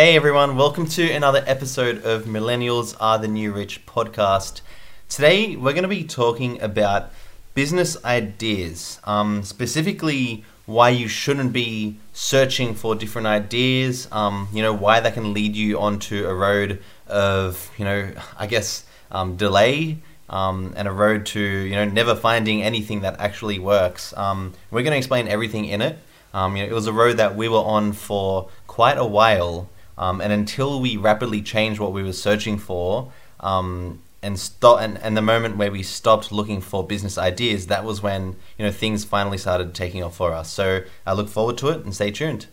Hey everyone, welcome to another episode of Millennials Are the New Rich podcast. Today we're going to be talking about business ideas, um, specifically why you shouldn't be searching for different ideas, um, you know, why that can lead you onto a road of, you know, I guess um, delay. Um, and a road to you know never finding anything that actually works. Um, we're going to explain everything in it. Um, you know, it was a road that we were on for quite a while, um, and until we rapidly changed what we were searching for, um, and and, and the moment where we stopped looking for business ideas, that was when you know things finally started taking off for us. So I look forward to it and stay tuned.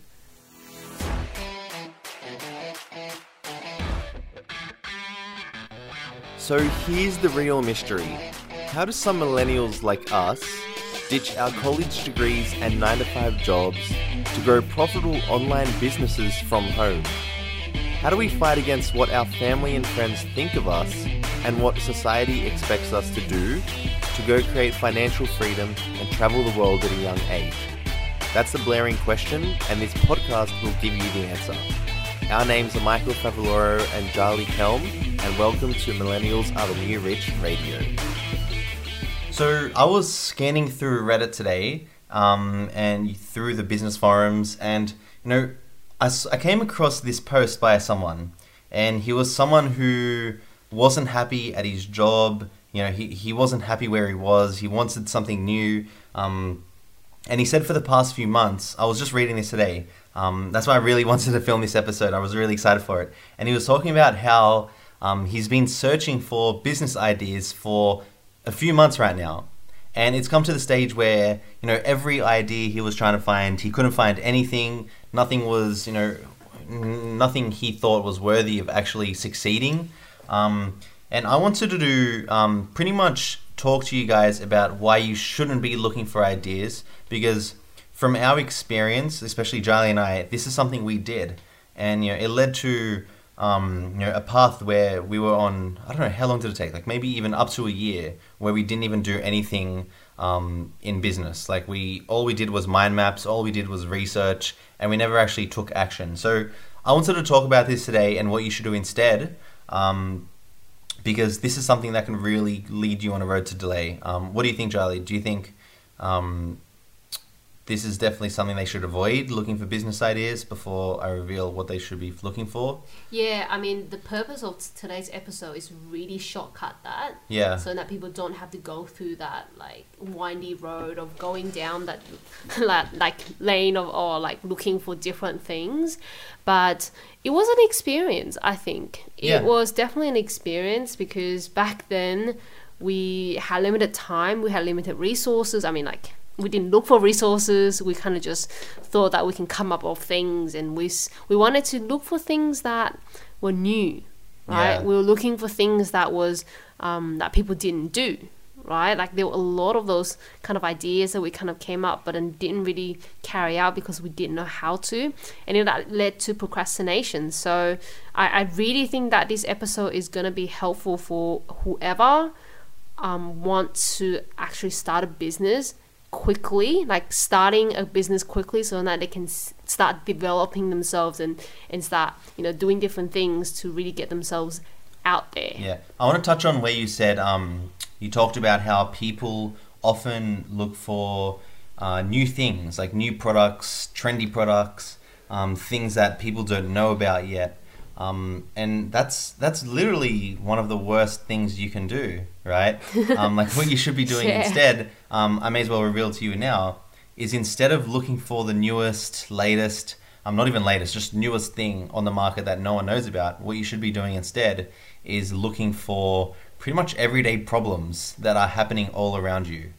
So here's the real mystery. How do some millennials like us ditch our college degrees and 9 to 5 jobs to grow profitable online businesses from home? How do we fight against what our family and friends think of us and what society expects us to do to go create financial freedom and travel the world at a young age? That's the blaring question, and this podcast will give you the answer. Our names are Michael Favaloro and Charlie Kelm, and welcome to Millennials Are the New Rich Radio. So I was scanning through Reddit today, um, and through the business forums, and you know, I, I came across this post by someone, and he was someone who wasn't happy at his job. You know, he, he wasn't happy where he was. He wanted something new. Um, and he said for the past few months, I was just reading this today. Um, that's why I really wanted to film this episode. I was really excited for it. And he was talking about how um, he's been searching for business ideas for a few months right now. And it's come to the stage where, you know, every idea he was trying to find, he couldn't find anything. Nothing was, you know, nothing he thought was worthy of actually succeeding. Um, and I wanted to do um, pretty much talk to you guys about why you shouldn't be looking for ideas because from our experience, especially Charlie and I, this is something we did, and you know it led to um, you know a path where we were on. I don't know how long did it take? Like maybe even up to a year where we didn't even do anything um, in business. Like we all we did was mind maps, all we did was research, and we never actually took action. So I wanted to talk about this today and what you should do instead. Um, because this is something that can really lead you on a road to delay. Um, what do you think, Charlie? Do you think um, this is definitely something they should avoid looking for business ideas before I reveal what they should be looking for? Yeah, I mean, the purpose of today's episode is really shortcut that. Yeah. So that people don't have to go through that like windy road of going down that like, lane of or like looking for different things. But it was an experience, I think. It Yeah. was definitely an experience because back then we had limited time, we had limited resources. I mean, like we didn't look for resources. We kind of just thought that we can come up with things, and we we wanted to look for things that were new, right? Yeah. We were looking for things that was um, that people didn't do, right? Like there were a lot of those kind of ideas that we kind of came up, but then didn't really carry out because we didn't know how to, and it that led to procrastination. So I, I really think that this episode is gonna be helpful for whoever um, want to actually start a business quickly like starting a business quickly so that they can s- start developing themselves and and start you know doing different things to really get themselves out there. Yeah, I want to touch on where you said um, you talked about how people often look for uh, new things, like new products, trendy products, um, things that people don't know about yet, um, and that's that's literally one of the worst things you can do, right? Um, like what you should be doing Yeah. instead. Um, I may as well reveal to you now is instead of looking for the newest, latest, um, not even latest, just newest thing on the market that no one knows about, what you should be doing instead is looking for pretty much everyday problems that are happening all around you.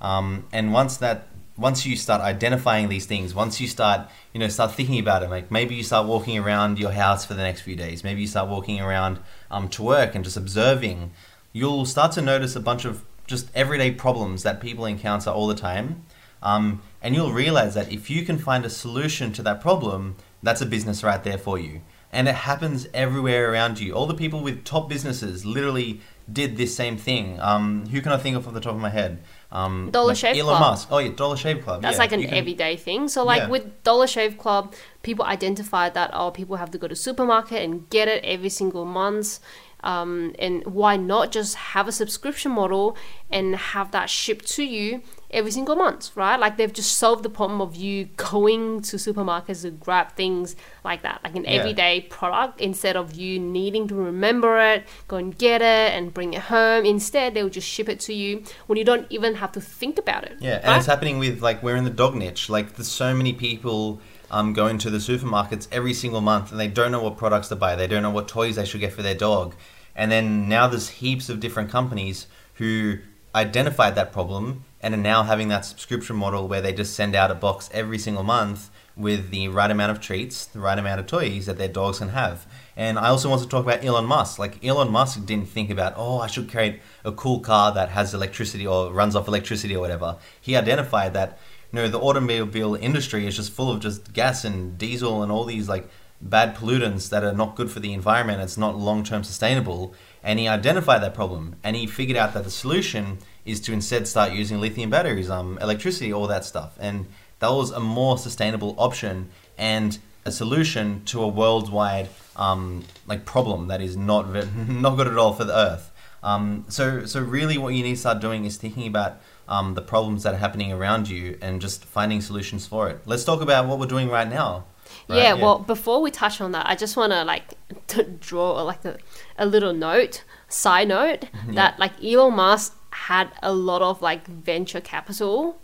Um, and once that, once you start identifying these things, once you start, you know, start thinking about it, like maybe you start walking around your house for the next few days, maybe you start walking around um, to work and just observing, you'll start to notice a bunch of just everyday problems that people encounter all the time. Um, and you'll realize that if you can find a solution to that problem, that's a business right there for you. And it happens everywhere around you. All the people with top businesses literally did this same thing. Um, who can I think of off the top of my head? Um, Dollar like Shave Elon Club. Musk. Oh yeah, Dollar Shave Club. That's yeah, like an can- everyday thing. So like Yeah. with Dollar Shave Club, people identified that oh people have to go to supermarket and get it every single month. Um, and why not just have a subscription model and have that shipped to you every single month, right? Like they've just solved the problem of you going to supermarkets to grab things like that, like an Yeah. everyday product, instead of you needing to remember it, go and get it, and bring it home. Instead, they'll just ship it to you when you don't even have to think about it. Yeah, and it's happening with like we're in the dog niche. Like there's so many people um, going to the supermarkets every single month, and they don't know what products to buy. They don't know what toys they should get for their dog. And then now there's heaps of different companies who identified that problem and are now having that subscription model where they just send out a box every single month with the right amount of treats, the right amount of toys that their dogs can have. And I also want to talk about Elon Musk. Like Elon Musk didn't think about, oh, I should create a cool car that has electricity or runs off electricity or whatever. He identified that, you know, the automobile industry is just full of just gas and diesel and all these like bad pollutants that are not good for the environment. It's not long term sustainable. And he identified that problem and he figured out that the solution is to instead start using lithium batteries, um, electricity, all that stuff. And that was a more sustainable option and a solution to a worldwide um, like problem that is not not good at all for the Earth. Um, so so really, what you need to start doing is thinking about um, the problems that are happening around you and just finding solutions for it. Let's talk about what we're doing right now. right? Yeah, well, before we touch on that, I just want to like to draw like a, a little note, side note that like Elon Musk had a lot of like venture capital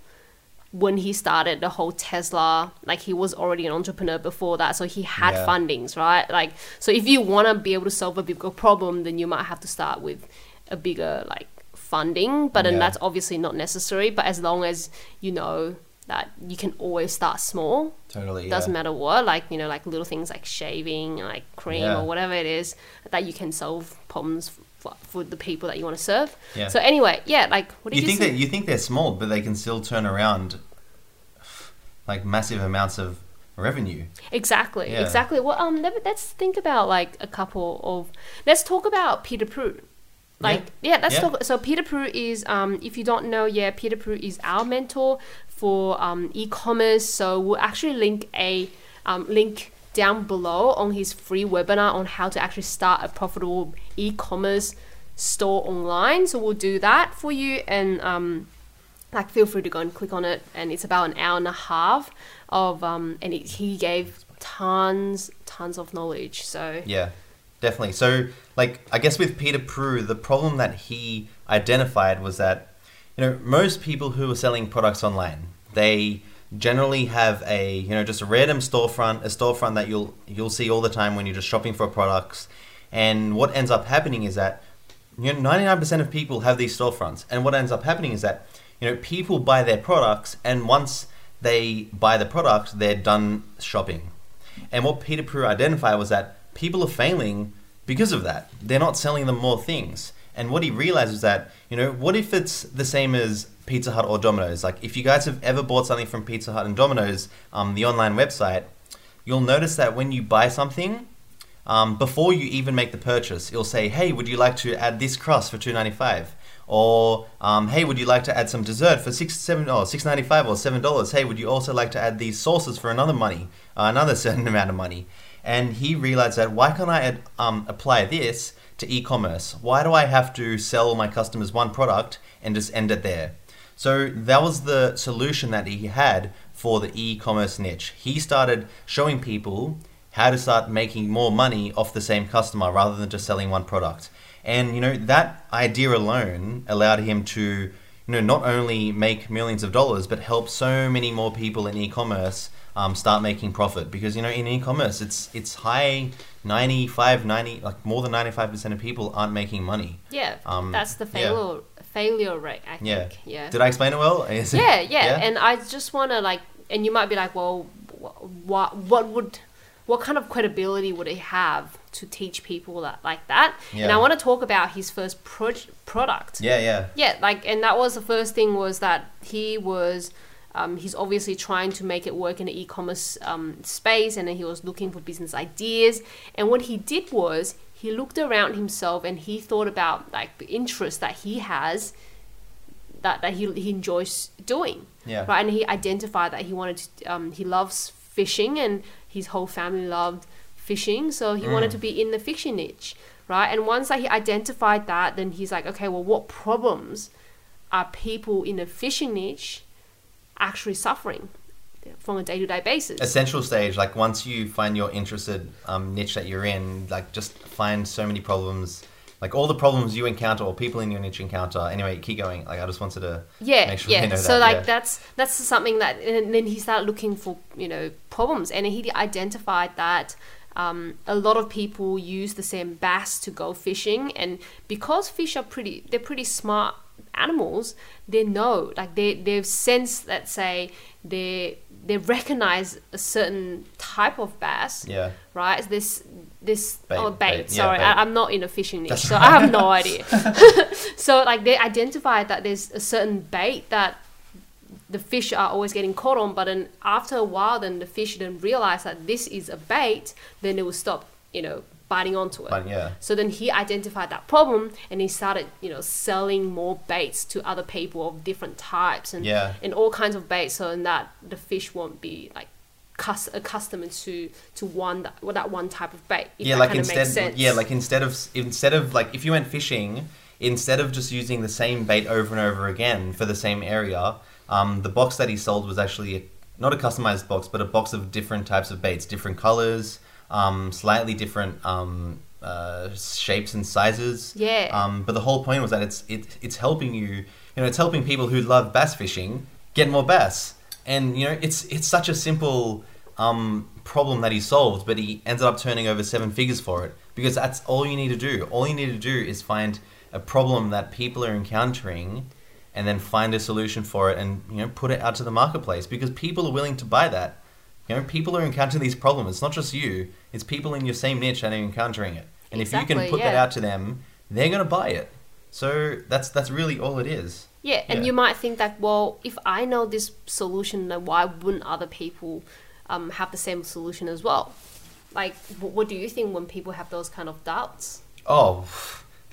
when he started the whole Tesla. Like he was already an entrepreneur before that, so he had Yeah. fundings, right? Like so, if you want to be able to solve a bigger problem, then you might have to start with a bigger like funding. But then Yeah. that's obviously not necessary. But as long as you know that you can always start small totally. doesn't yeah. matter what like you know like little things like shaving like cream Yeah. or whatever it is that you can solve problems for, for the people that you want to serve Yeah. so anyway yeah like what did You you, think say? that you think they're small, but they can still turn around like massive amounts of revenue. exactly Yeah. exactly well um let- let's think about like a couple of let's talk about peter Pru. Like yeah, let's Yeah. talk so peter Pru is um if you don't know yeah peter Pru is our mentor for um e-commerce. So we'll actually link a um, link down below on his free webinar on how to actually start a profitable e-commerce store online. So we'll do that for you and um like feel free to go and click on it. And it's about an hour and a half of um and it, he gave tons tons of knowledge. So Yeah, definitely. So, like, I guess with Peter Pru, the problem that he identified was that, you know, most people who are selling products online, they generally have a, you know, just a random storefront, a storefront that you'll you'll see all the time when you're just shopping for products. And what ends up happening is that, you know, 99% of people have these storefronts. And what ends up happening is that, you know, people buy their products, and once they buy the product, they're done shopping. And what Peter Pru identified was that people are failing because of that. They're not selling them more things. And what he realized was that, you know, what if it's the same as Pizza Hut or Domino's? Like, if you guys have ever bought something from Pizza Hut and Domino's, um, the online website, you'll notice that when you buy something, um, before you even make the purchase, it'll say, "Hey, would you like to add this crust for two ninety five? Or um, hey, would you like to add some dessert for six seven or six ninety five or seven dollars? Hey, would you also like to add these sauces for another money, uh, another certain amount of money? And he realized that why can't I um, apply this to e-commerce? Why do I have to sell my customers one product and just end it there? So that was the solution that he had for the e-commerce niche. He started showing people how to start making more money off the same customer rather than just selling one product. And you know that idea alone allowed him to you know not only make millions of dollars but help so many more people in e-commerce um, start making profit because you know in e-commerce it's it's high 95 90 like more than 95% of people aren't making money. yeah Um, that's the yeah. failure failure rate i Yeah. think yeah Did I explain it well? Is it- yeah, yeah, and I just want to like, and you might be like, well, what what would what kind of credibility would he have to teach people that like that? Yeah. And I want to talk about his first pro- product. yeah, yeah. Yeah, like, and that was the first thing was that he was. Um, he's obviously trying to make it work in the e-commerce um, space, and then he was looking for business ideas. And what he did was he looked around himself and he thought about like the interest that he has that, that he, he enjoys doing. Yeah. right? And he identified that he wanted to um, he loves fishing and his whole family loved fishing so he wanted to be in the fishing niche. Right? And once that he identified that then he's like okay well what problems are people in the fishing niche actually suffering from a day-to-day basis. Essential stage like once you find your interested um, niche that you're in like just find so many problems. Like all the problems you encounter or people in your niche encounter. Anyway keep going. Like i just wanted to yeah make sure yeah. so that, like yeah. that's that's something that and then he started looking for you know problems. And he identified that um, a lot of people use the same bass to go fishing. And because fish are pretty they're pretty smart animals they know like they they've sensed that say they they recognize a certain type of bass yeah. right? This this oh, Bait, oh bait, bait, yeah, sorry bait. I, i'm not in a fishing niche That's so i have no idea. So like they identify that there's a certain bait that the fish are always getting caught on but then after a while then the fish then realize that this is a bait then they will stop you know biting onto it. But yeah. So then he identified that problem and he started you know selling more baits to other people of different types and Yeah. and all kinds of baits so in that the fish won't be like cus- accustomed to to one that, well, that one type of bait yeah like instead yeah like instead of instead of like if you went fishing instead of just using the same bait over and over again for the same area um, the box that he sold was actually a, not a customized box but a box of different types of baits different colors um, slightly different um, uh, shapes and sizes. Yeah. um, but the whole point was that it's it, it's helping you you know it's helping people who love bass fishing get more bass. And you know it's it's such a simple um, problem that he solved but he ended up turning over seven figures for it because that's all you need to do. All you need to do is find a problem that people are encountering and then find a solution for it and you know put it out to the marketplace because people are willing to buy that you know people are encountering these problems it's not just you it's people in your same niche that are encountering it and if you can put that out to them they're going to buy it so that's that's really all it is Yeah, and Yeah. you might think that, well, if I know this solution, then why wouldn't other people um, have the same solution as well? Like, what do you think when people have those kind of doubts? Oh,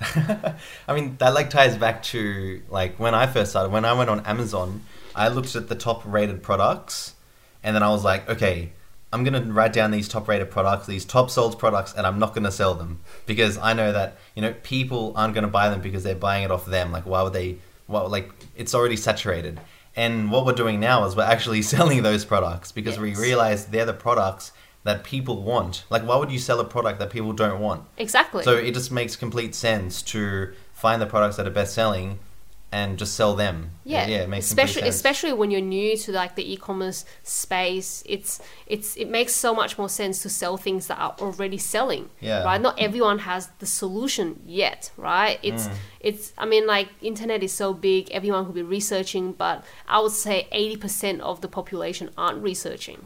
I mean that like ties back to like when I first started. When I went on Amazon, I looked at the top rated products, and then I was like, okay, I'm gonna write down these top rated products, these top sold products, and I'm not gonna sell them because I know that you know people aren't gonna buy them because they're buying it off them. Like why would they? Well, like it's already saturated. And what we're doing now is we're actually selling those products because we realize they're the products that people want. Like why would you sell a product that people don't want? Exactly. So it just makes complete sense to find the products that are best selling and just sell them. yeah, yeah, it makes especially especially when you're new to like the e-commerce space, it's it's it makes so much more sense to sell things that are already selling. Yeah. Right. Not everyone has the solution yet. Right. It's Mm. it's. I mean, like internet is so big, everyone could be researching, but I would say eighty percent of the population aren't researching.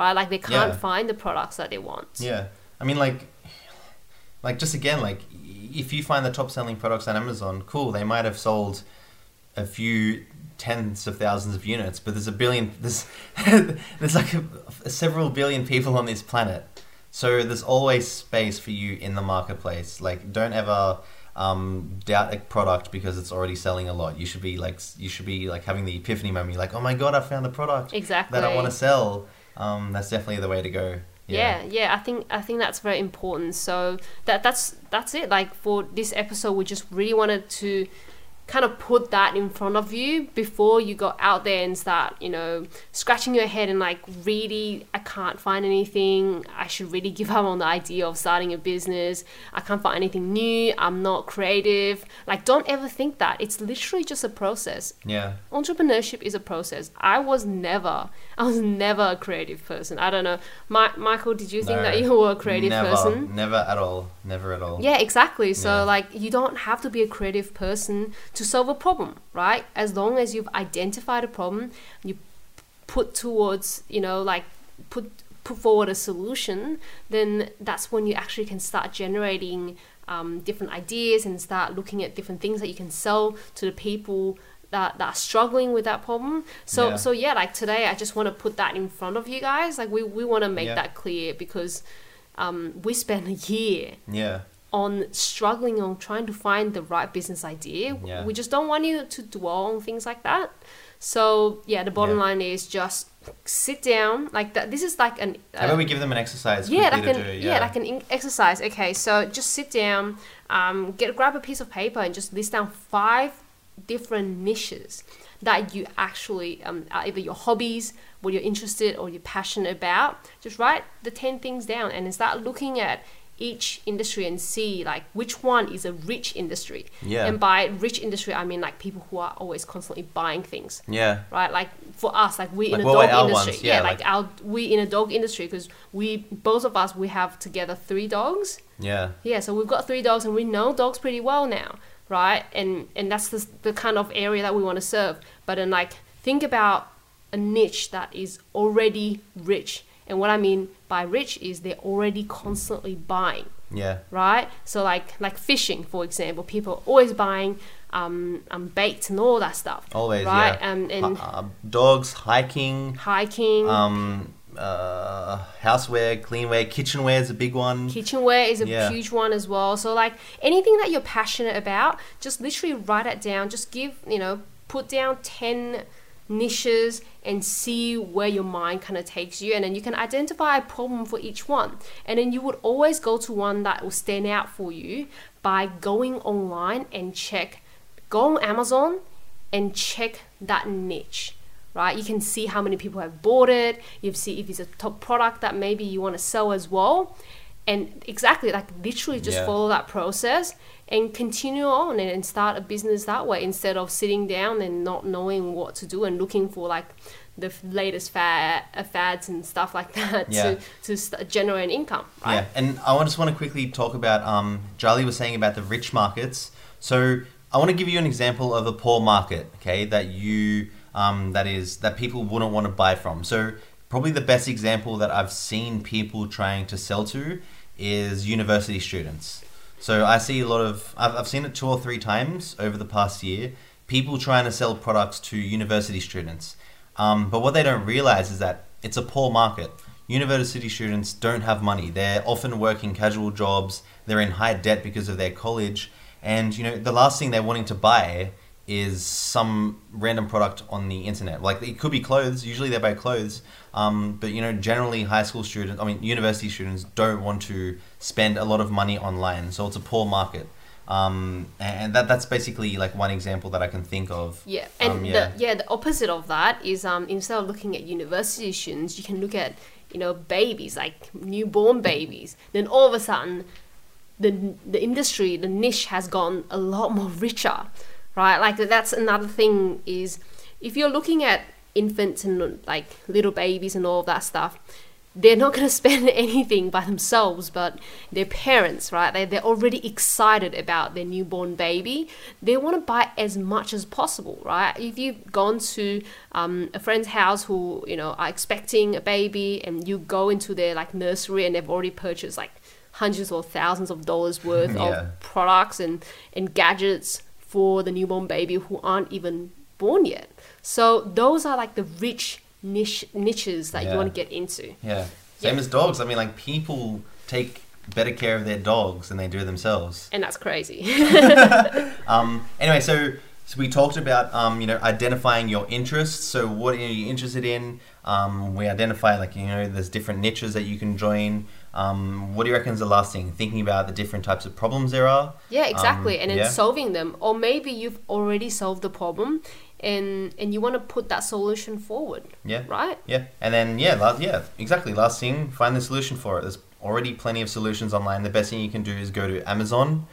Right. Like they can't Yeah. find the products that they want. Yeah, I mean, like, like just again, like if you find the top selling products on Amazon, cool. They might have sold a few tens of thousands of units, but there's a billion. There's there's like a, several billion people on this planet, so there's always space for you in the marketplace. Like, don't ever um, doubt a product because it's already selling a lot. You should be like, you should be like having the epiphany moment, You're like, oh my god, I found a product Exactly. that I want to sell. Um, that's definitely the way to go. Yeah. Yeah i think i think that's very important. So that that's that's it. Like for this episode we just really wanted to kind of put that in front of you before you go out there and start you know scratching your head and like really i can't find anything i should really give up on the idea of starting a business i can't find anything new i'm not creative like don't ever think that it's literally just a process Yeah. entrepreneurship is a process. I was never, I was never a creative person. I don't know. My, Michael, did you think No, that you were a creative never, person? Never at all. Never at all. Yeah, exactly. So, Yeah. like, you don't have to be a creative person to solve a problem, right? As long as you've identified a problem, you put towards, you know, like, put put forward a solution, then that's when you actually can start generating um, different ideas and start looking at different things that you can sell to the people that, that are struggling with that problem. So Yeah. so yeah, like today I just want to put that in front of you guys. Like we, we want to make Yeah. that clear because um, we spent a year Yeah. On struggling on trying to find the right business idea. Yeah. We just don't want you to dwell on things like that. So yeah, the bottom Yeah. line is just sit down like that. This is like an How about we give them an exercise yeah, like an do? yeah. like an exercise. Okay, so just sit down, um, get grab a piece of paper and just list down five different niches that you actually um, are either your hobbies, what you're interested or you're passionate about. Just write the ten things down and start looking at each industry and see like which one is a rich industry. Yeah. And by rich industry, I mean like people who are always constantly buying things Yeah. right? Like for us, like we in Like, a dog industry, ones? yeah, Yeah, like, like- our we in a dog industry because we both of us we have together three dogs. Yeah. Yeah, so we've got three dogs and we know dogs pretty well now, right? And and that's the the kind of area that we want to serve. But then like think about a niche that is already rich, and what I mean by rich is they're already constantly buying Yeah. right? So like like fishing, for example, people are always buying um, um baits and all that stuff. Always. right? Yeah. Um, and uh, dogs, hiking, hiking, um, uh, houseware, cleanware, kitchenware is a big one. kitchenware is a yeah. huge one as well. So like anything that you're passionate about, just literally write it down. Just give you know put down ten niches and see where your mind kind of takes you and then you can identify a problem for each one. And then you would always go to one that will stand out for you by going online and check go on amazon and check that niche right? You can see how many people have bought it you see if it's a top product that maybe you want to sell as well. And exactly like literally just Yeah. follow that process and continue on and, start a business that way instead of sitting down and not knowing what to do and looking for like the latest fad, uh, fads and stuff like that Yeah. to, to st- generate income right Yeah, and I just want to quickly talk about. Um, Charlie was saying about the rich markets. So I want to give you an example of a poor market. Okay, that you um, that is that people wouldn't want to buy from. So probably the best example that I've seen people trying to sell to is university students. So I see a lot of I've, I've seen it two or three times over the past year. People trying to sell products to university students. Um, but what they don't realize is that it's a poor market. University students don't have money. They're often working casual jobs. They're in high debt because of their college. And you know, the last thing they're wanting to buy is some random product on the internet. Like it could be clothes. Usually they buy clothes. Um, but you know, generally high school students, I mean, university students don't want to spend a lot of money online. So it's a poor market. Um, and that that's basically like one example that I can think of. Yeah, and Um, The, yeah, the opposite of that is um, instead of looking at university students, you can look at you know babies like newborn babies. Then all of a sudden, the the industry, the niche has gone a lot more richer, right? Like that's another thing is if you're looking at infants and like little babies and all of that stuff. They're not going to spend anything by themselves, but their parents, right? They, they're already excited about their newborn baby. They want to buy as much as possible, right? If you've gone to um, a friend's house who, you know, are expecting a baby and you go into their like nursery and they've already purchased like hundreds or thousands of dollars worth Yeah. of products and, and gadgets for the newborn baby who aren't even born yet. So those are like the rich niche niches that you want to get into. Yeah. Same Yeah. as dogs. I mean, like people take better care of their dogs than they do themselves. And that's crazy. Um, anyway, so, so we talked about um, you know identifying your interests. So what are you interested in? Um, we identify like you know there's different niches that you can join. Um, what do you reckon is the last thing? Thinking about the different types of problems there are. yeah, exactly. Um, and then yeah. solving them. Or maybe you've already solved the problem and and you want to put that solution forward. Yeah. Right? Yeah, and then yeah, la- yeah, exactly. Last thing, find the solution for it. There's already plenty of solutions online. The best thing you can do is go to Amazon,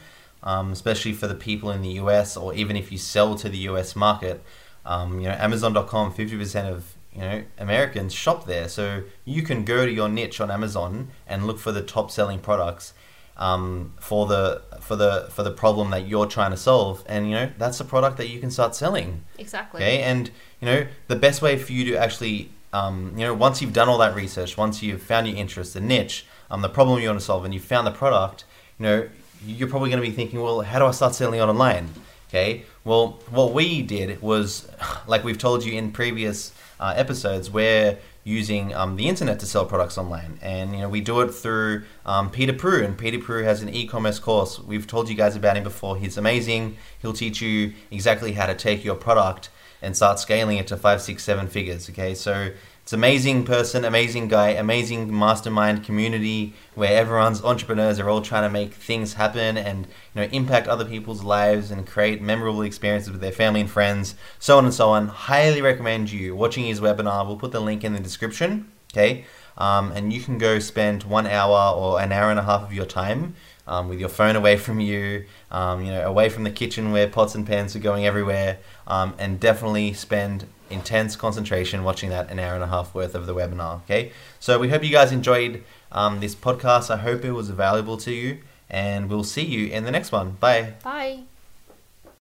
um, especially for the people in the US, or even if you sell to the US market. Um, you know, Amazon.com, fifty percent of you know Americans shop there, so you can go to your niche on Amazon and look for the top selling products um, for the for the for the problem that you're trying to solve, and you know that's a product that you can start selling. Exactly. Okay, and you know the best way for you to actually, um, you know, once you've done all that research, once you've found your interest, the niche, um, the problem you want to solve, and you've found the product, you know, you're probably going to be thinking, well, how do I start selling online? Okay, well, what we did was, like we've told you in previous uh, episodes, where using um, the internet to sell products online. And you know, we do it through um, Peter Pru, and Peter Pru has an e-commerce course. We've told you guys about him before. He's amazing. He'll teach you exactly how to take your product and start scaling it to five, six, seven figures. Okay, so it's amazing person, amazing guy, amazing mastermind community where everyone's entrepreneurs are all trying to make things happen and you know impact other people's lives and create memorable experiences with their family and friends, so on and so on. Highly recommend you watching his webinar. We'll put the link in the description. Okay, um, and you can go spend one hour or an hour and a half of your time um, with your phone away from you, um, you know, away from the kitchen where pots and pans are going everywhere, um, and definitely spend intense concentration watching that an hour and a half worth of the webinar. Okay, so we hope you guys enjoyed um, this podcast. I hope it was valuable to you, and we'll see you in the next one. Bye. Bye.